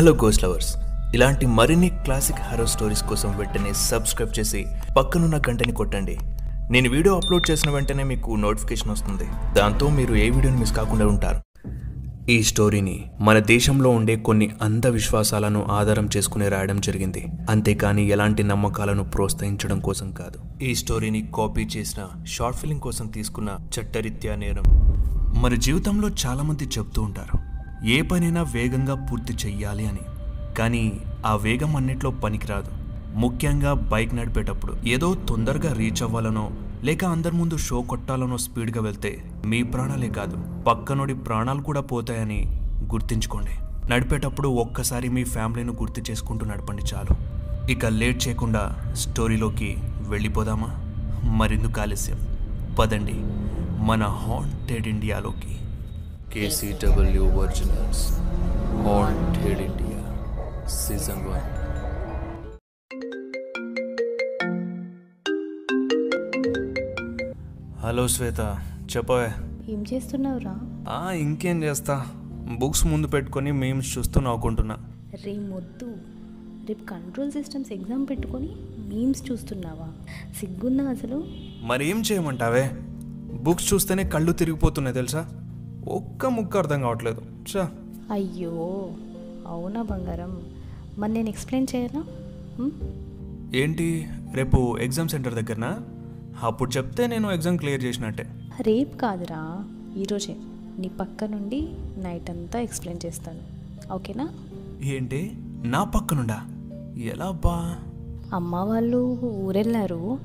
Hello goes lovers ఇలాంటి మరిన్ని classic harrow stories కోసం వెంటనే సబ్స్క్రైబ్ చేసి పక్కనున్న గంటని కొట్టండి. నేను వీడియో అప్లోడ్ చేసిన వెంటనే మీకు నోటిఫికేషన్ వస్తుంది. దాంతో మీరు ఏ వీడియోని మిస్ కాకుండా ఉంటారు. ఈ స్టోరీని మన దేశంలో ఉండే కొన్ని అంధవిశ్వాసాలను ఆధారం చేసుకుని రాయడం జరిగింది. అంతేకాని ఎలాంటి నమ్మకాలను ప్రోత్సహించడం కోసం కాదు. ఈ స్టోరీని కాపీ చేసిన షార్ట్ ఫిలిం కోసం తీసుకున్న చట్టరీత్యా నేరం. మన జీవితంలో చాలామంది చెప్తూ ఉంటారు. ఏ పనైనా వేగంగా పూర్తి చెయ్యాలి అని. కానీ ఆ వేగం అన్నిట్లో పనికిరాదు. ముఖ్యంగా బైక్ నడిపేటప్పుడు ఏదో తొందరగా రీచ్ అవ్వాలనో లేక అందరి ముందు షో కొట్టాలనో స్పీడ్గా వెళ్తే మీ ప్రాణాలే కాదు పక్కనోడి ప్రాణాలు కూడా పోతాయని గుర్తుంచుకోండి. నడిపేటప్పుడు ఒక్కసారి మీ ఫ్యామిలీని గుర్తు చేసుకుంటూ నడపండి చాలు. ఇక లేట్ చేయకుండా స్టోరీలోకి వెళ్ళిపోదామా? మరెందుకు ఆలస్యం? పదండి మన haunted ఇండియాలోకి KCW originals haunted India season one hello Shweta చెప్పవే. ఏం చేస్తున్నావురా? ఆ, ఇంకేం చేస్తా. బుక్స్ ముందు పెట్టుకొని మేమ్స్ చూస్తూ నవ్వుకుంటున్నా. రే మొద్దు. రేపు కంట్రోల్ సిస్టమ్స్ ఎగ్జామ్ పెట్టుకొని మీమ్స్ చూస్తున్నావా? సిగ్గుందా అసలు? మరి చేయమంటావే? బుక్స్ చూస్తేనే కళ్ళు తిరిగిపోతున్నాయి తెలుసా? ఒక్క ముక్క అర్థం కావట్లేదు. చా అయ్యో అవునా బంగారం? మరి నేను ఎక్స్ప్లెయిన్ ఉమ్? ఏంటి? రేపు ఎగ్జామ్ సెంటర్ దగ్గరనా? అప్పుడు చెప్తే నేను ఎగ్జామ్ క్లియర్ చేసినట్టే. రేపు కాదురా ఈరోజే నీ పక్క నుండి నైట్ అంతా ఎక్స్ప్లెయిన్ చేస్తాను. ఓకేనా? ఏంటి? నా పక్కనుండా ఎలా బా అమ్మ వాళ్ళు ఊరెళ్ళారు.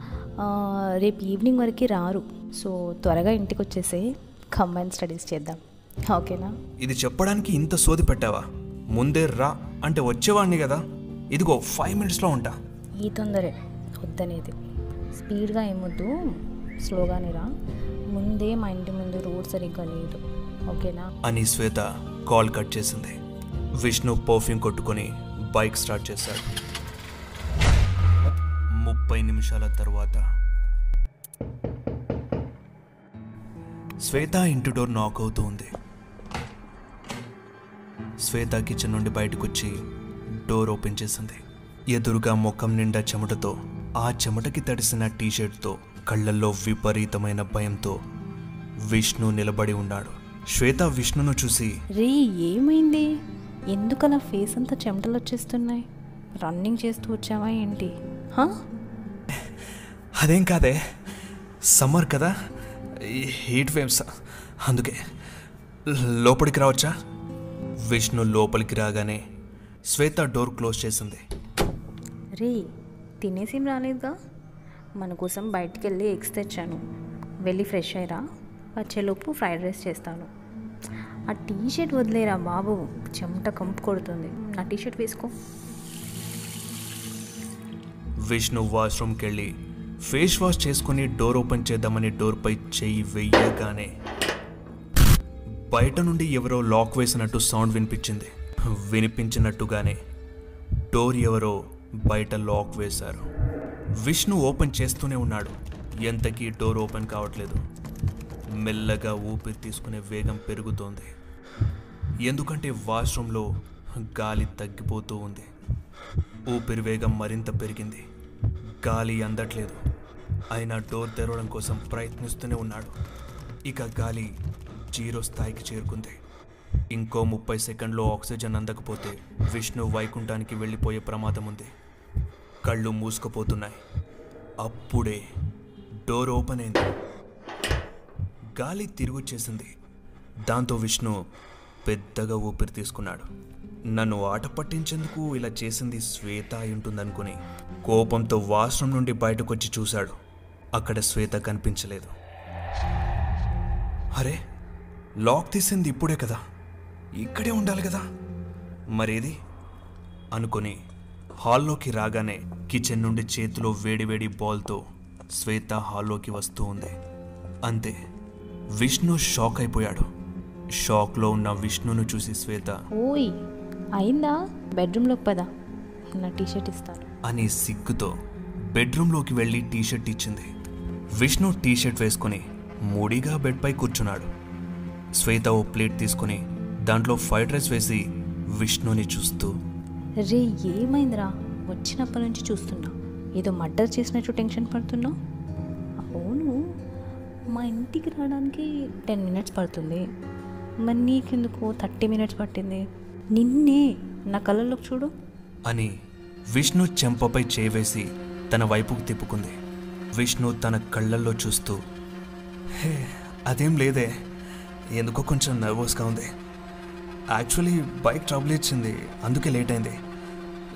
రేపు ఈవినింగ్ వరకు రారు. సో త్వరగా ఇంటికి వచ్చేసే కంబైన్ స్టడీస్ చేద్దాం. ఓకేనా? ఇది చెప్పడానికి ఇంత సోది పెట్టావా? ముందే రా అంటే వచ్చేవాడిని కదా. ఇదిగో ఫైవ్ మినిట్స్లో ఉంటా. ఈ తొందరే. వద్దనేది. స్పీడ్గా ఏమొద్దు. స్లోగానే రా. ముందే మా ఇంటి ముందు రోడ్ సరిగ్గా లేదు. ఓకేనా? అని శ్వేత కాల్ కట్ చేసింది. విష్ణు పర్ఫ్యూమ్ కొట్టుకొని బైక్ స్టార్ట్ చేశాడు. ముప్పై నిమిషాల తర్వాత శ్వేత ఇంటి డోర్ నాక్ అవుతూ ఉంది శ్వేత కిచెన్ నుండి బయటకు వచ్చి డోర్ ఓపెన్ చేసింది. ఎదురుగా ముఖం నిండా చెమటతో ఆ చెమటకి తడిసిన టీషర్ట్తో కళ్ళల్లో విపరీతమైన భయంతో విష్ణు నిలబడి ఉన్నాడు. శ్వేత విష్ణును చూసి రే ఏమైంది? ఎందుకలా ఫేస్ అంతా చెమటలు వచ్చేస్తున్నాయి? రన్నింగ్ చేస్తూ వచ్చావా ఏంటి? హా? అదేం కాదే సమ్మర్ కదా? Heat waves. అందుకే లోపలికి రావచ్చా? విష్ణు లోపలికి రాగానే శ్వేత డోర్ క్లోజ్ చేసింది. రే తినేసేం రాలేదుగా? మన కోసం బయటికి వెళ్ళి ఎగ్స్ తెచ్చాను. వెళ్ళి ఫ్రెష్ అయ్యరా? వచ్చేలోపు ఫ్రైడ్ రైస్ చేస్తాను. ఆ టీ షర్ట్ వదిలేరా బాబు? చెమట కంపు కొడుతుంది. నా టీ షర్ట్ వేసుకో. విష్ణు వాష్రూమ్కి వెళ్ళి ఫేస్ వాష్ చేసుకుని డోర్ ఓపెన్ చేద్దామని డోర్పై చెయ్యి వెయ్యగానే బయట నుండి ఎవరో లాక్ వేసినట్టు సౌండ్ వినిపించింది. వినిపించినట్టుగానే డోర్ ఎవరో బయట లాక్ వేశారు. విష్ణు ఓపెన్ చేస్తూనే ఉన్నాడు. ఎంతకీ డోర్ ఓపెన్ కావట్లేదు. మెల్లగా ఊపిరి తీసుకునే వేగం పెరుగుతోంది. ఎందుకంటే వాష్రూమ్లో గాలి తగ్గిపోతూ ఉంది. ఊపిరి వేగం మరింత పెరిగింది. గాలి అందట్లేదు. ఆయన డోర్ తెరవడం కోసం ప్రయత్నిస్తూనే ఉన్నాడు. ఇక గాలి జీరో స్థాయికి చేరుకుంది. ఇంకో ముప్పై సెకండ్లో ఆక్సిజన్ అందకపోతే విష్ణు వైకుంఠానికి వెళ్ళిపోయే ప్రమాదం ఉంది. కళ్ళు మూసుకుపోతున్నాయి. అప్పుడే డోర్ ఓపెన్ అయింది. గాలి తిరిగొచ్చేసింది దాంతో విష్ణు పెద్దగా ఊపిరి తీసుకున్నాడు. నన్ను ఆట పట్టించేందుకు ఇలా చేసింది శ్వేత అయి ఉంటుందనుకుని కోపంతో వాష్రూమ్ నుండి బయటకొచ్చి చూశాడు. అక్కడ శ్వేత కనిపించలేదు. అరే లాక్ తీసింది ఇప్పుడే కదా. ఇక్కడే ఉండాలి కదా. మరేది? అనుకొని హాల్లోకి రాగానే కిచెన్ నుండి చేతిలో వేడివేడి బాల్తో శ్వేత హాల్లోకి వస్తూ ఉంది. అంతే విష్ణు షాక్ అయిపోయాడు. షాక్లో ఉన్న విష్ణును చూసి శ్వేత ఓయ్ అయిందా? బెడ్రూమ్లోకి పదా. నా టీ షర్ట్ ఇస్తాను. అని సిగ్గుతో బెడ్రూమ్లోకి వెళ్ళి టీషర్ట్ ఇచ్చింది. విష్ణు టీషర్ట్ వేసుకుని మూడీగా బెడ్పై కూర్చున్నాడు. శ్వేత ఓ ప్లేట్ తీసుకుని దాంట్లో ఫ్రైడ్ రైస్ వేసి విష్ణుని చూస్తూ రే ఏమైందిరా? వచ్చినప్పటి నుంచి చూస్తున్నా. ఏదో మర్డర్ చేసినట్టు టెన్షన్ పడుతున్నావు అవును. మా ఇంటికి రావడానికి టెన్ మినిట్స్ పడుతుంది. మరి నీకెందుకు థర్టీ మినిట్స్ పట్టింది. నిన్నే నా కళ్ళలోకి చూడు. అని విష్ణు చెంపపై చేవేసి తన వైపుకు తిప్పుకుంది. విష్ణు తన కళ్ళల్లో చూస్తూ హే అదేం లేదే. ఎందుకో కొంచెం నర్వస్గా ఉంది. యాక్చువల్లీ బైక్ ట్రబుల్ ఇచ్చింది అందుకే లేట్ అయింది.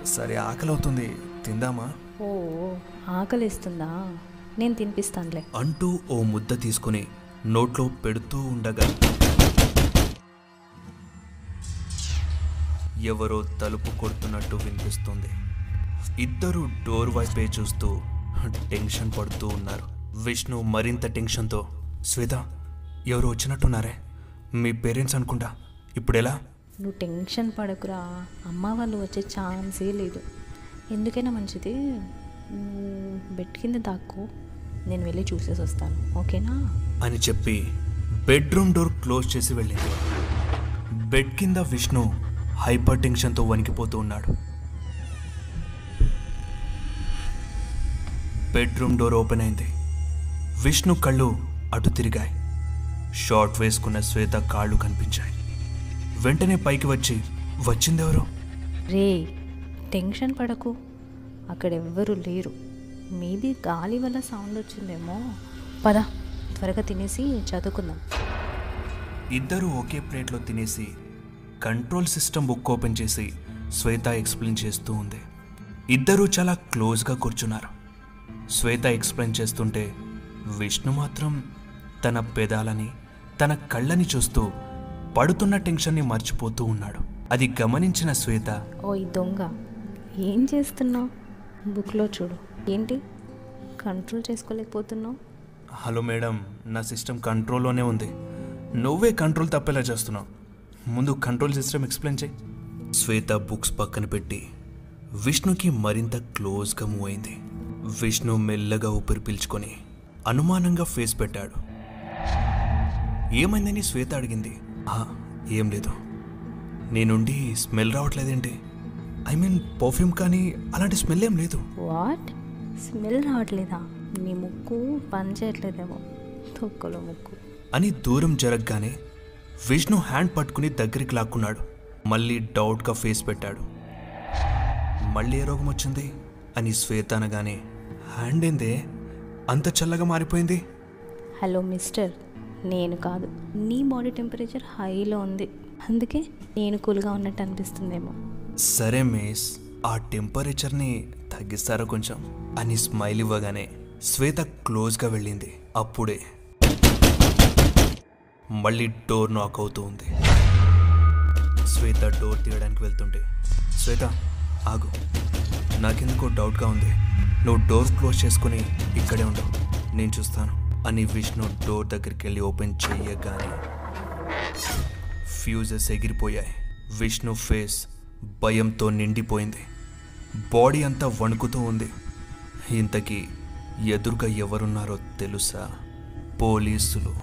సరే ఆకలి అవుతుంది తిందామా? ఓ ఆకలిస్తుందా? నేను తినిపిస్తానులే. అంటూ ఓ ముద్ద తీసుకుని నోట్లో పెడుతూ ఉండగా ఎవరో తలుపు కొడుతున్నట్టు వినిపిస్తుంది. ఇద్దరు డోర్ వైపే చూస్తూ టెన్షన్ పడుతూ ఉన్నారు. విష్ణు మరింత టెన్షన్తో శ్వేత ఎవరు వచ్చినట్టున్నారే? మీ పేరెంట్స్ అనుకుంటా. ఇప్పుడు ఎలా నువ్వు టెన్షన్ పడకురా. అమ్మ వాళ్ళు వచ్చే ఛాన్సే లేదు. ఎందుకైనా మంచిది. బెడ్ కింద దాక్కో. నేను వెళ్ళి చూసేసి వస్తాను. ఓకేనా? అని చెప్పి బెడ్రూమ్ డోర్ క్లోజ్ చేసి వెళ్ళింది. బెడ్ కింద విష్ణు హైపర్ టెన్షన్తో వణికిపోతూ ఉన్నాడు. బెడ్రూమ్ డోర్ ఓపెన్ అయింది. విష్ణు కళ్ళు అటు తిరిగాయి. షార్ట్ వేసుకున్న శ్వేత కాళ్ళు కనిపించాయి. వెంటనే పైకి వచ్చి వచ్చిందెవరు? రే టెన్షన్ పడకు. అక్కడ ఎవ్వరూ లేరు. మేబీ గాలి వల్ల సౌండ్ వచ్చిందేమో. పద త్వరగా తినేసి చదువుకుందాం. ఇద్దరు ఒకే ప్లేట్లో తినేసి కంట్రోల్ సిస్టమ్ బుక్ ఓపెన్ చేసి శ్వేత ఎక్స్ప్లెయిన్ చేస్తూ ఉంది. ఇద్దరూ చాలా క్లోజ్గా కూర్చున్నారు. శ్వేత ఎక్స్ప్లెయిన్ చేస్తుంటే విష్ణు మాత్రం తన పెదాలని తన కళ్ళని చూస్తూ పడుతున్న టెన్షన్ని మర్చిపోతూ ఉన్నాడు. అది గమనించిన శ్వేత ఓ ఈ దొంగ ఏం చేస్తున్నావు? బుక్లో చూడు. ఏంటి? కంట్రోల్ చేసుకోలేకపోతున్నావు? హలో మేడం నా సిస్టమ్ కంట్రోల్లోనే ఉంది. నువ్వే కంట్రోల్ తప్పేలా చేస్తున్నావు. ముందు కంట్రోల్ సిస్టమ్ ఎక్స్ప్లెయిన్ చేయి. శ్వేత బుక్స్ పక్కన పెట్టి విష్ణుకి మరింత క్లోజ్గా మూవ్ అయింది. విష్ణు మెల్లగా ఊపిరి పీల్చుకొని అనుమానంగా ఫేస్ పెట్టాడు. ఏమైందని శ్వేత అడిగింది. "ఆ, ఏం లేదు. నీ నుండి స్మెల్ రావట్లేదేంటి? ఐ మీన్ పర్ఫ్యూమ్ కానీ అలాంటి స్మెల్ ఏం లేదు. వాట్? స్మెల్ రావట్లేదా? నీ ముక్కు పని చేయట్లేదేమో. తొక్కలో ముక్కు. అని దూరం జరగగానే విష్ణు హ్యాండ్ పట్టుకుని దగ్గరికి లాక్కున్నాడు. మళ్ళీ డౌట్గా ఫేస్ పెట్టాడు. మళ్ళీ ఏ రోగం వచ్చింది? అని శ్వేత అనగానే హ్యాండ్ ఏందే? అంత చల్లగా మారిపోయింది. హలో మిస్టర్ నేను కాదు. నీ బాడీ టెంపరేచర్ హైలో ఉంది. అందుకే నేను కూల్గా ఉన్నట్టు అనిపిస్తుందేమో. సరే మిస్ ఆ టెంపరేచర్ని తగ్గిస్తారా కొంచెం? అని స్మైల్ ఇవ్వగానే శ్వేత క్లోజ్గా వెళ్ళింది. అప్పుడే మళ్ళీ డోర్ నాక్ అవుతూ ఉంది. శ్వేత డోర్ తీయడానికి వెళ్తుంటే శ్వేత ఆగు. నాకెందుకో డౌట్గా ఉంది. నువ్వు డోర్ క్లోజ్ చేసుకుని ఇక్కడే ఉండవు నేను చూస్తాను. అని విష్ణు డోర్ దగ్గరికి వెళ్ళి ఓపెన్ చేయగానే ఫ్యూజెస్ ఎగిరిపోయాయి. విష్ణు ఫేస్ భయంతో నిండిపోయింది. బాడీ అంతా వణుకుతూ ఉంది. ఇంతకీ ఎదురుగా ఎవరున్నారో తెలుసా? పోలీసులు.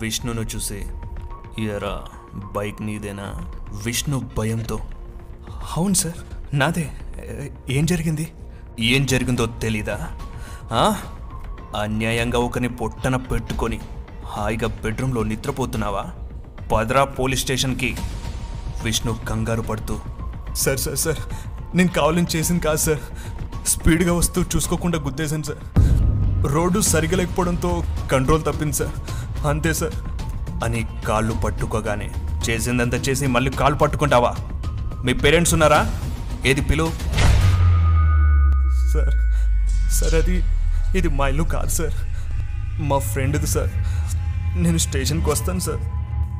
విష్ణును చూసి ఎరా బైక్ నీదేనా? విష్ణు భయంతో అవును సార్. నాదే ఏ- జరిగింది? ఏం జరిగిందో తెలీదా? అన్యాయంగా ఒకరిని పొట్టన పెట్టుకొని హాయిగా బెడ్రూమ్లో నిద్రపోతున్నావా? పదరా పోలీస్ స్టేషన్కి విష్ణు కంగారు పడుతూ సార్ సార్ సార్ నేను కావాలని చేసింది కాదు సార్. స్పీడ్గా వస్తూ చూసుకోకుండా గుద్దేశాను సార్. రోడ్డు సరిగా లేకపోవడంతో కంట్రోల్ తప్పింది సార్. అంతే సార్. అని కాళ్ళు పట్టుకోగానే చేసిందంతా చేసి మళ్ళీ కాళ్ళు పట్టుకుంటావా? మీ పేరెంట్స్ ఉన్నారా? ఏది పిలువు సార్ సార్ అది ఇది మా ఇల్లు కాదు సార్. మా ఫ్రెండ్ది సార్. నేను స్టేషన్కి వస్తాను సార్.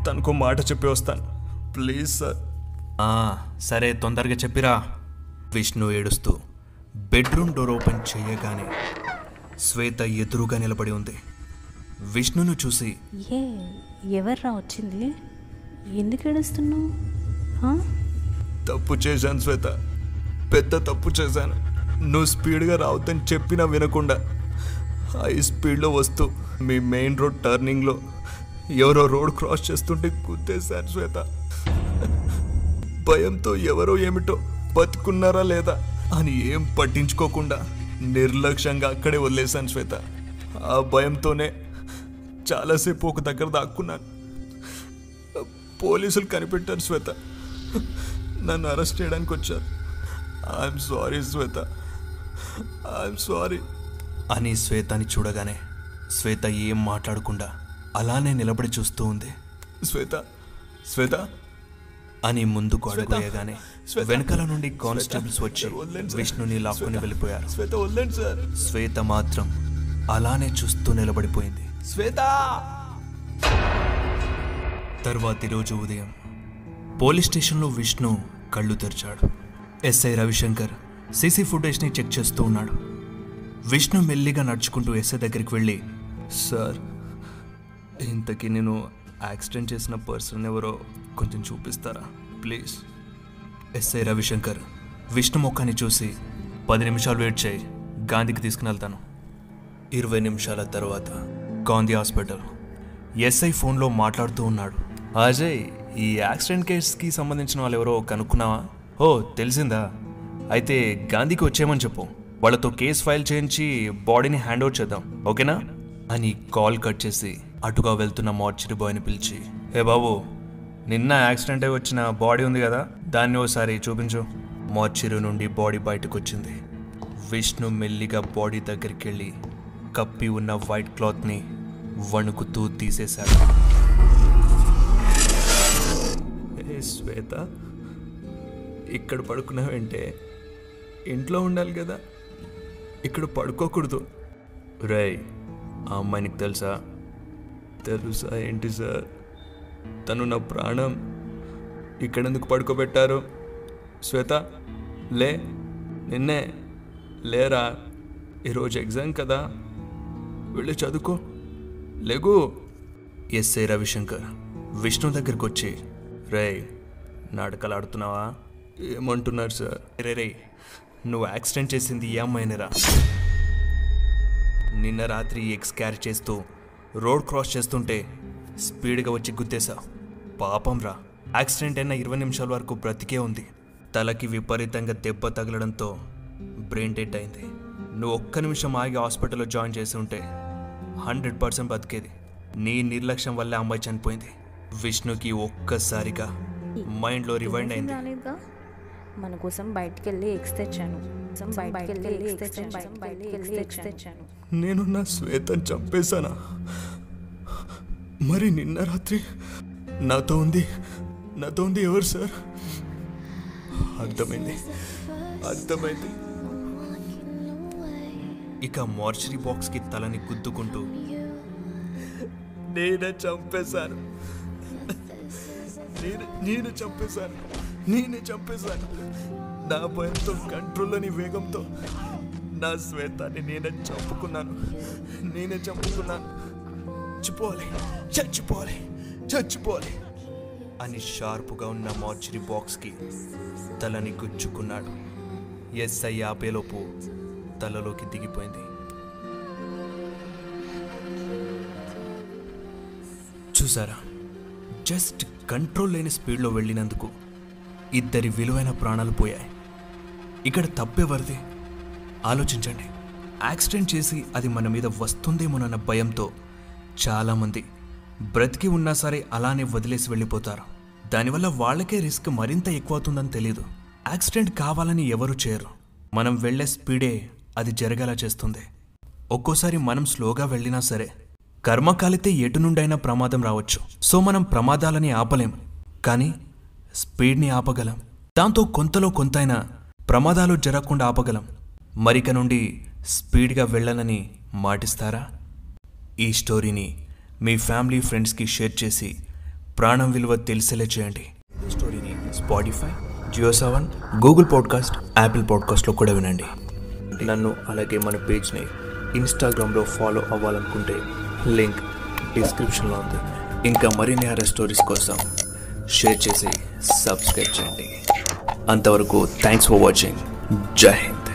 తనకు మాట చెప్పి వస్తాను. Please sir. సరే తొందరగా చెప్పిరా. విష్ణు ఏడుస్తూ బెడ్రూమ్ డోర్ ఓపెన్ చేయగానే శ్వేత ఎదురుగా నిలబడి ఉంది. విష్ణును చూసి ఏ ఎవర్రా వచ్చింది? ఎందుకు ఏడుస్తున్నావు? ఆ? తప్పు చేశాను శ్వేత. పెద్ద తప్పు చేశాను. నువ్వు స్పీడ్గా రావద్దని చెప్పినా వినకుండా. హై స్పీడ్లో వస్తూ మీ మెయిన్ రోడ్ టర్నింగ్లో ఎవరో రోడ్ క్రాస్ చేస్తుంటే గుద్దేశాను శ్వేత. భయంతో ఎవరో ఏమిటో బతుకున్నారా లేదా అని ఏం పట్టించుకోకుండా నిర్లక్ష్యంగా అక్కడే వదిలేశాను శ్వేత. ఆ భయంతోనే చాలాసేపు ఒక దగ్గర దాక్కున్నాను. పోలీసులు కనిపెట్టారు శ్వేత. నన్ను అరెస్ట్ చేయడానికి వచ్చారు I'm sorry Shweta I'm sorry అని శ్వేతని చూడగానే శ్వేత ఏం మాట్లాడకుండా అలానే నిలబడి చూస్తూ ఉంది శ్వేత శ్వేత అని ముందుకు అడుగుయగానే. వెనకాల నుండి కానిస్టేబుల్స్. వచ్చి. విష్ణుని లాక్కుని. వెళ్ళిపోయారు శ్వేత వదిలేండి సార్ శ్వేత మాత్రం అలానే చూస్తూ నిలబడిపోయింది శ్వేత తర్వాతి రోజు ఉదయం పోలీస్ స్టేషన్లో విష్ణు కళ్ళు తెరిచాడు ఎస్ఐ రవిశంకర్ సీసీ ఫుటేజ్ని చెక్ చేస్తూ ఉన్నాడు. విష్ణు మెల్లిగా నడుచుకుంటూ ఎస్ఐ దగ్గరికి వెళ్ళి సార్ ఇంతకీ నేను యాక్సిడెంట్ చేసిన పర్సన్ ఎవరో కొంచెం చూపిస్తారా? ప్లీజ్. ఎస్ఐ రవిశంకర్ విష్ణు ముఖాన్ని చూసి పది నిమిషాలు వెయిట్ చేయి గాంధీకి తీసుకుని వెళ్తాను. ఇరవై నిమిషాల తర్వాత గాంధీ హాస్పిటల్ ఎస్ఐ ఫోన్లో మాట్లాడుతూ ఉన్నాడు. అజయ్ ఈ యాక్సిడెంట్ కేసుకి సంబంధించిన వాళ్ళు ఎవరో కనుక్కున్నావా? ఓ తెలిసిందా? అయితే గాంధీకి వచ్చేయమని చెప్పు. వాళ్ళతో కేసు ఫైల్ చేయించి బాడీని హ్యాండ్ ఓవర్ చేద్దాం ఓకేనా? అని కాల్ కట్ చేసి అటుగా వెళ్తున్న మార్చరీ బాయ్ని పిలిచి ఏ బాబు నిన్న యాక్సిడెంట్ అయి వచ్చిన బాడీ ఉంది కదా దాన్ని ఓసారి చూపించు. మార్చరీ నుండి బాడీ బయటకు వచ్చింది విష్ణు మెల్లిగా బాడీ దగ్గరికి వెళ్ళి కప్పి ఉన్న వైట్ క్లాత్ని వణుకుతూ తీసేశాడు. ఏ శ్వేత ఇక్కడ పడుకున్నావంటే ఇంట్లో ఉండాలి కదా. ఇక్కడ పడుకోకూడదు. రేయ్ ఆ అమ్మాయి నీకు తెలుసా? తెలుసా ఏంటి సార్? తను నా ప్రాణం. ఇక్కడెందుకు పడుకోబెట్టారు? శ్వేత లే నిన్నే లేరా? ఈరోజు ఎగ్జామ్ కదా. వెళ్ళి చదువుకో. లేగు. ఎస్ఐ రవిశంకర్ విష్ణు దగ్గరికి వచ్చి రే నాటకాలు ఆడుతున్నావా? ఏమంటున్నారు సార్? రే రే నువ్వు యాక్సిడెంట్ చేసింది ఈ అమ్మాయినిరా నిన్న రాత్రి ఎక్స్ క్యారీ చేస్తూ రోడ్ క్రాస్ చేస్తుంటే స్పీడ్గా వచ్చి గుద్దేశా. పాపం రా. యాక్సిడెంట్ అయిన ఇరవై నిమిషాల వరకు బ్రతికే ఉంది. తలకి విపరీతంగా దెబ్బ తగలడంతో బ్రెయిన్ డెడ్ అయింది. నువ్వు ఒక్క నిమిషం ఆగి హాస్పిటల్లో జాయిన్ చేసి ఉంటే హండ్రెడ్ పర్సెంట్ బతికేది. నీ నిర్లక్ష్యం వల్ల అమ్మాయి చనిపోయింది. విష్ణుకి ఒక్కసారిగా మైండ్లో రివైండ్ అయింది. మన కోసం బయటికి వెళ్ళి ఎగ్స్ తెచ్చాను నేను నా శ్వేతను చంపేశానా? మరి నిన్న రాత్రి నాతో ఉంది నాతో ఉంది ఎవరు సార్? అర్థమైంది అర్థమైంది. ఇక మార్చరీ బాక్స్కి తలని గుద్దుకుంటూ నేనే చంపేశాను. నేను నేను చంపేశాను. నేనే చంపేశాను. నా భయంతో కంట్రోల్లోని వేగంతో నా శ్వేతాన్ని నేనే చంపుకున్నాను. నేనే చంపుకున్నాను. చచ్చిపోవాలి. చచ్చిపోవాలి. చచ్చిపోవాలి. అని షార్పుగా ఉన్న మార్చరీ బాక్స్కి తలని గుచ్చుకున్నాడు. ఎస్ఐ ఆపేలోపు తలలోకి దిగిపోయింది. చూసారా? జస్ట్ కంట్రోల్ లేని స్పీడ్లో వెళ్ళినందుకు ఇద్దరి విలువైన ప్రాణాలు పోయాయి. ఇక్కడ తప్పెవరిది ఆలోచించండి. యాక్సిడెంట్ చేసి అది మన మీద వస్తుందేమోనన్న భయంతో చాలామంది బ్రతికి ఉన్నా సరే అలానే వదిలేసి వెళ్ళిపోతారు. దానివల్ల వాళ్ళకే రిస్క్ మరింత ఎక్కువ అవుతుందని తెలియదు యాక్సిడెంట్ కావాలని ఎవరు చేయరు. మనం వెళ్ళే స్పీడే అది జరగేలా చేస్తుంది. ఒక్కోసారి మనం స్లోగా వెళ్ళినా సరే కర్మ కాలితే ఎటు నుండైనా ప్రమాదం రావచ్చు. సో మనం ప్రమాదాలని ఆపలేం. కానీ స్పీడ్ని ఆపగలం. దాంతో కొంతలో కొంతైనా ప్రమాదాలు జరగకుండా ఆపగలం. మరిక నుండి స్పీడ్గా వెళ్ళనని మాటిస్తారా? ఈ స్టోరీని మీ ఫ్యామిలీ ఫ్రెండ్స్కి షేర్ చేసి ప్రాణం విలువ తెలిసేలా చేయండి. స్టోరీని Spotify Jio Saavn Google podcast Apple పాడ్కాస్ట్లో కూడా వినండి. నన్ను అలాగే మన పేజ్ని ఇన్స్టాగ్రామ్లో ఫాలో అవ్వాలనుకుంటే లింక్ డిస్క్రిప్షన్లో ఉంది. ఇంకా మరిన్ని హర స్టోరీస్ కోసం షేర్ చేసి సబ్స్క్రైబ్ చేయండి. అంతవరకు థ్యాంక్స్ ఫర్ వాచింగ్ జై హింద్